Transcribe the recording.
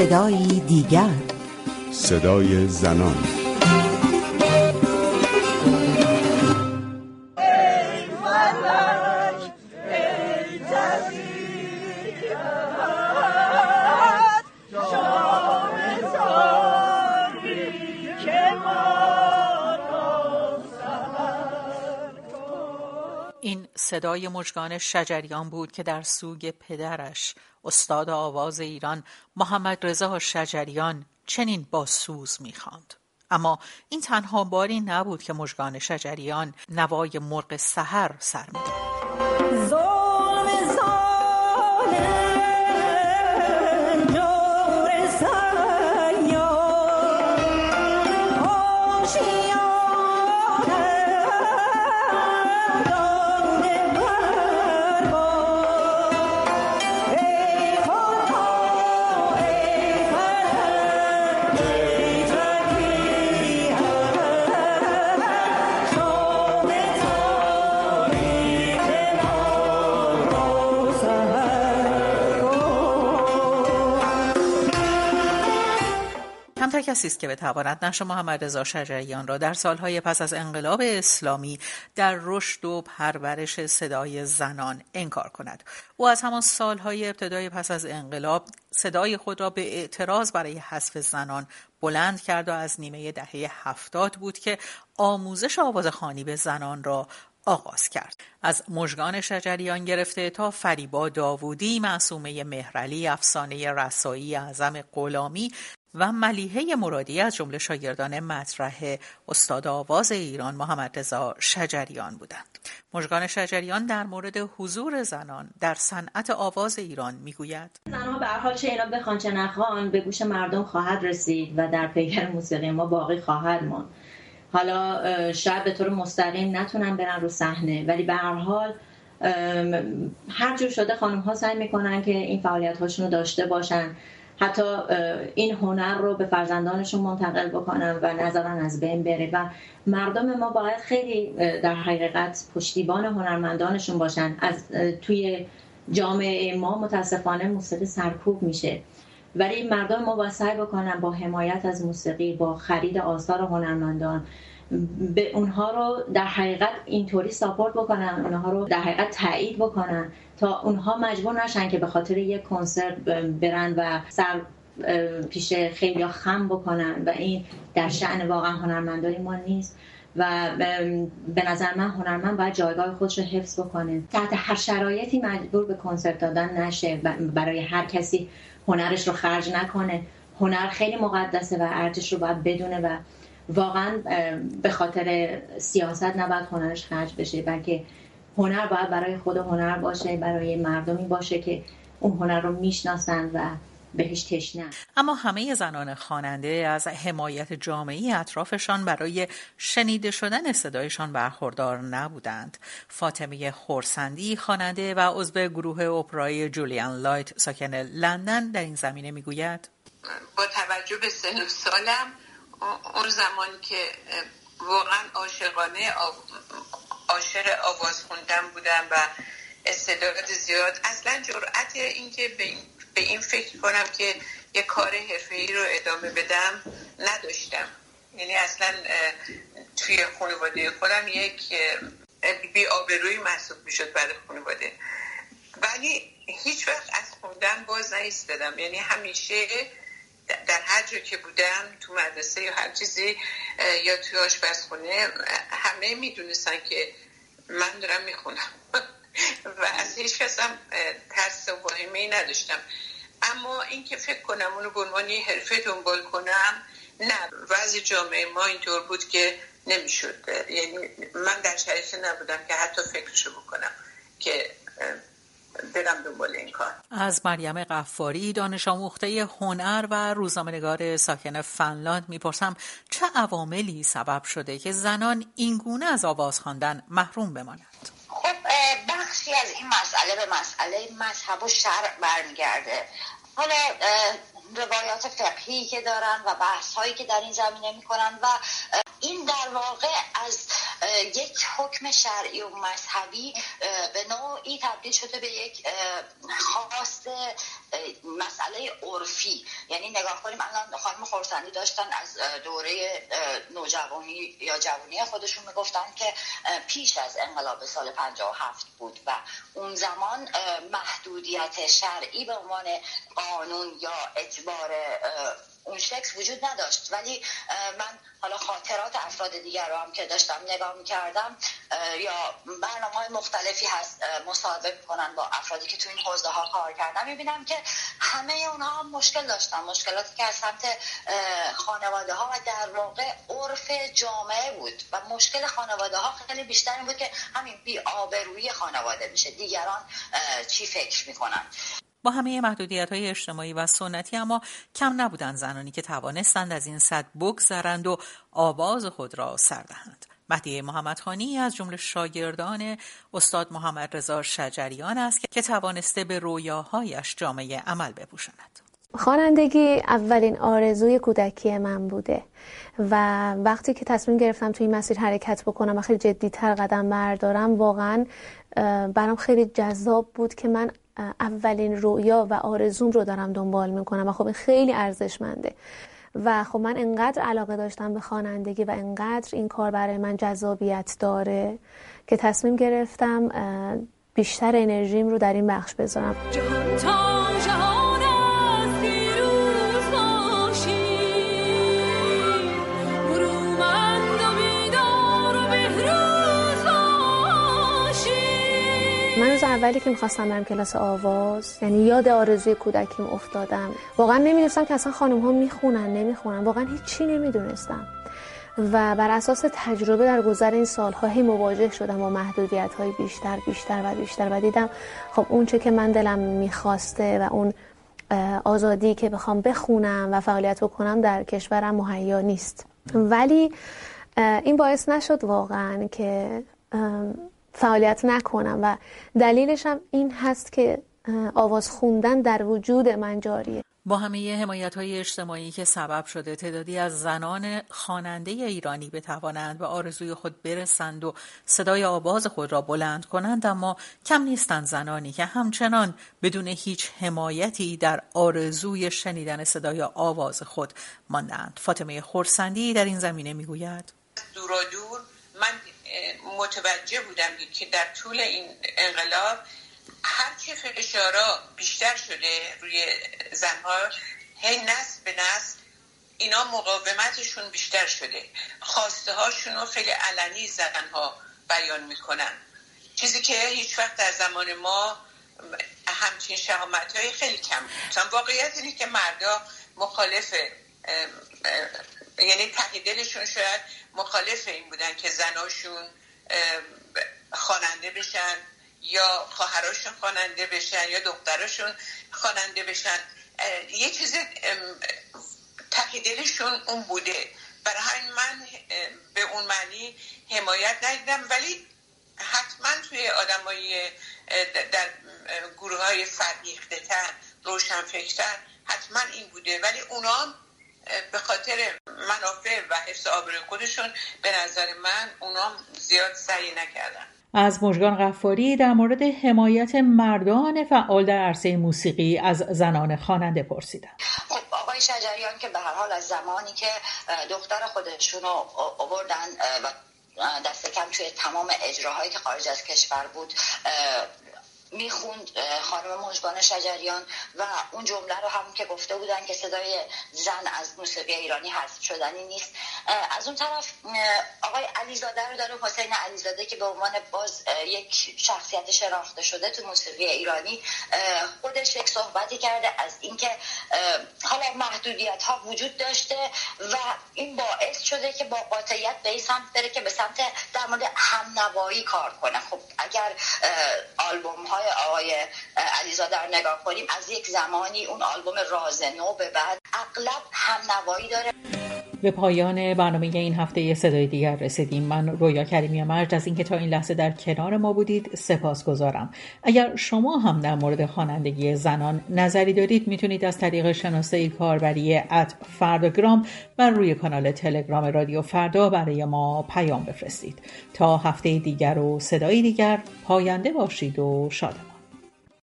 صدایی دیگر. صدای زنان. صدای مجگان شجریان بود که در سوگ پدرش استاد آواز ایران محمد رضا شجریان چنین با سوز می‌خواند. اما این تنها باری نبود که مژگان شجریان نوای مرغ سحر سر می‌داد. کمتر کسی است که بتواند نقش محمد رضا شجریان را در سالهای پس از انقلاب اسلامی در رشد و پرورش صدای زنان انکار کند. او از همان سالهای ابتدای پس از انقلاب صدای خود را به اعتراض برای حذف زنان بلند کرد و از نیمه دهه هفتاد بود که آموزش آواز خانی به زنان را آغاز کرد. از مژگان شجریان گرفته تا فریبا داوودی معصومه مهرعلی افسانه رسایی اعظم غلامی و ملیحه مرادی از جمله شاگردان مطرح استاد آواز ایران محمد رضا شجریان بودند. مژگان شجریان در مورد حضور زنان در صنعت آواز ایران می‌گوید. زنها به حال چه اینا بخوان چه نخوان به گوش مردم خواهد رسید و در پیکر موسیقی ما باقی خواهد ماند. حالا شاید به طور مستقیم نتونن برن رو صحنه ولی به هر حال هر جور شده خانم ها سعی می‌کنن که این فعالیت هاشون رو داشته باشن. حتی این هنر رو به فرزندانشون منتقل بکنن و نظران از بین بره و مردم ما باید خیلی در حقیقت پشتیبان هنرمندانشون باشن. از توی جامعه ما متاسفانه موسیقی سرکوب میشه. ولی مردم ما باید سعی بکنن با حمایت از موسیقی با خرید آثار هنرمندان به اونها رو در حقیقت اینطوری ساپورت بکنن اونها رو در حقیقت تایید بکنن تا اونها مجبور نشن که به خاطر یک کنسرت برن و سر پیش خیلی خم بکنن و این در شعن واقعا هنرمندانی ما نیست و به نظر من هنرمند باید جایگاه خودش رو حفظ بکنه. تحت هر شرایطی مجبور به کنسرت دادن نشه برای هر کسی هنرش رو خرج نکنه. هنر خیلی مقدسه و ارزش رو باید بدونه و واقعا به خاطر سیاست نباید هنرش خرج بشه بلکه هنر باید برای خود هنر باشه برای مردمی باشه که اون هنر رو می‌شناسن و بهش تشنه اما همه زنان خواننده از حمایت جامعی اطرافشان برای شنیده شدن صدایشان برخوردار نبودند. فاطمه خورسندی خواننده و عضو گروه اپرای جولیان لایت ساکن لندن در این زمینه می‌گوید. با توجه به سن سالم اون زمانی که واقعا عاشقانه عاشق آواز خوندن بودم و استعداد زیاد اصلا جرأت اینکه به این فکر کنم که یه کار ای رو ادامه بدم نداشتم. یعنی اصلا توی خانواده خودم یک بی آبروی محسوب می‌شد برای خانواده. ولی هیچ وقت از خوندن باز دادم یعنی همیشه جا که بودم تو مدرسه یا هر چیزی یا توی آشپزخونه همه می‌دونستن که من دارم می‌خونم. و از هیچ کسم ترس و واهمه نداشتم. اما اینکه فکر کنم اونو به عنوان حرفه دنبال کنم نه. وضع جامعه ما اینطور بود که نمی‌شد. یعنی من در شرایطی نبودم که حتی فکرشو بکنم که برم دنبال این کار. از مریم قفاری دانش آموخته هنر و روزنامه‌نگار ساکن فنلاند می‌پرسم چه عواملی سبب شده که زنان اینگونه از آواز خواندن محروم بمانند؟ خب بخشی از این مسئله به مسئله مذهب و شرع برمیگرده. حالا روایات فقهی که دارن و بحث هایی که در این زمینه می‌کنن و این در واقع از یک حکم شرعی و مذهبی به نوعی تبدیل شده به یک خواست مسئله عرفی. یعنی نگاه کنیم الان خانم خورسندی داشتن از دوره نوجوانی یا جوانی خودشون می‌گفتن که پیش از انقلاب سال 57 بود و اون زمان محدودیت شرعی به عنوان قانون یا اجبار اون شکل وجود نداشت. ولی من حالا خاطرات افراد دیگر رو هم که داشتم نگاه می‌کردم یا برنامه های مختلفی هست مصاحبه می‌کنن با افرادی که تو این حوزه ها کار کردن. می‌بینم که همه اونها مشکل داشتن مشکلاتی که از سمت خانواده ها و در واقع عرف جامعه بود و مشکل خانواده ها خیلی بیشتر این بود که همین بی آبرویی خانواده میشه دیگران چی فکر می‌کنن با همه محدودیت های اجتماعی و سنتی اما کم نبودند زنانی که توانستند از این صد بگذرند و آواز خود را سر دهند. مهدیه محمدخانی از جمله شاگردان استاد محمد رضا شجریان است که توانسته به رویاهایش جامعه عمل بپوشاند. خوانندگی اولین آرزوی کودکی من بوده و وقتی که تصمیم گرفتم توی این مسیر حرکت بکنم و خیلی جدیتر قدم بردارم واقعا برام خیلی جذاب بود که من اولین رویا و آرزوم رو دارم دنبال می‌کنم و خب خیلی ارزشمنده. و خب من انقدر علاقه داشتم به خوانندگی و انقدر این کار برای من جذابیت داره که تصمیم گرفتم بیشتر انرژیم رو در این بخش بذارم. اولی که می‌خواستم برم کلاس آواز یعنی یاد آرزوی کودکیم افتادم. واقعا نمی‌دونستم که اصلا خانم ها می‌خونن نمی‌خونن. واقعا هیچی نمی‌دونستم. و بر اساس تجربه در گذر این سالها هی مواجه شدم با محدودیت های بیشتر بیشتر و بیشتر و دیدم خب اون چه که من دلم می‌خواسته و اون آزادی که بخوام بخونم و فعالیت بکنم در کشورم مهیا نیست. ولی این باعث نشد واقعا که فعالیت نکنم و دلیلش هم این هست که آواز خوندن در وجود من جاریه. با همه حمایت های اجتماعی که سبب شده تعدادی از زنان خواننده ایرانی بتوانند به آرزوی خود برسند و صدای آواز خود را بلند کنند اما کم نیستند زنانی که همچنان بدون هیچ حمایتی در آرزوی شنیدن صدای آواز خود ماندند فاطمه خورسندی در این زمینه می‌گوید. دور دور متوجه بودم که در طول این انقلاب هرچی فشارا بیشتر شده روی زنها هی نسل به نسل اینا مقاومتشون بیشتر شده. خواسته هاشون رو خیلی علنی زنها بیان می‌کنن. چیزی که هیچ وقت در زمان ما همچین شهامت های خیلی کم بود. واقعیت اینه که مردا مخالف یعنی ته شاید مخالف این بودن که زناشون خواننده بشن یا خواهراشون خواننده بشن یا دختراشون خواننده بشن. یه چیز تقیدلشون اون بوده. برای همین من به اون معنی حمایت ندیدم ولی حتما توی آدمای در گروه های فرهیخته تر روشن فکرتر حتما این بوده. ولی اونا به خاطر منافع و حفظ آبروی خودشون به نظر من اونا زیاد سعی نکردن. از مژگان غفاری در مورد حمایت مردان فعال در عرصه موسیقی از زنان خواننده پرسیدم. خب آقای شجریان که به هر حال از زمانی که دختر خودشون رو آوردن و دست کم توی تمام اجراهایی که خارج از کشور بود می‌خوند خانم مجبان شجریان و اون جمله رو هم که گفته بودن که صدای زن از موسیقی ایرانی حذف شدنی نیست. از اون طرف آقای علیزاده رو داره حسین علیزاده که به عنوان باز یک شخصیت شناخته شده تو موسیقی ایرانی خودش یک صحبتی کرده از اینکه حالا محدودیت ها وجود داشته و این باعث شده که با قاطعیت به این سمت بره که به سمت در مورد همنوایی کار کنه. خب اگر آلبوم های آقای علیزاده رو نگاه کنیم از یک زمانی اون آلبوم راز نو به بعد اغلب هم نوایی داره. به پایان برنامه این هفته صدای دیگر رسیدیم. من رویا کریمی مرج از اینکه تا این لحظه در کنار ما بودید سپاس گذارم اگر شما هم در مورد خوانندگی زنان نظری دارید می‌تونید از طریق شناسه کاربری ات فرداگرام و روی کانال تلگرام رادیو فردا برای ما پیام بفرستید. تا هفته دیگر و صدای دیگر پاینده باشید و شاد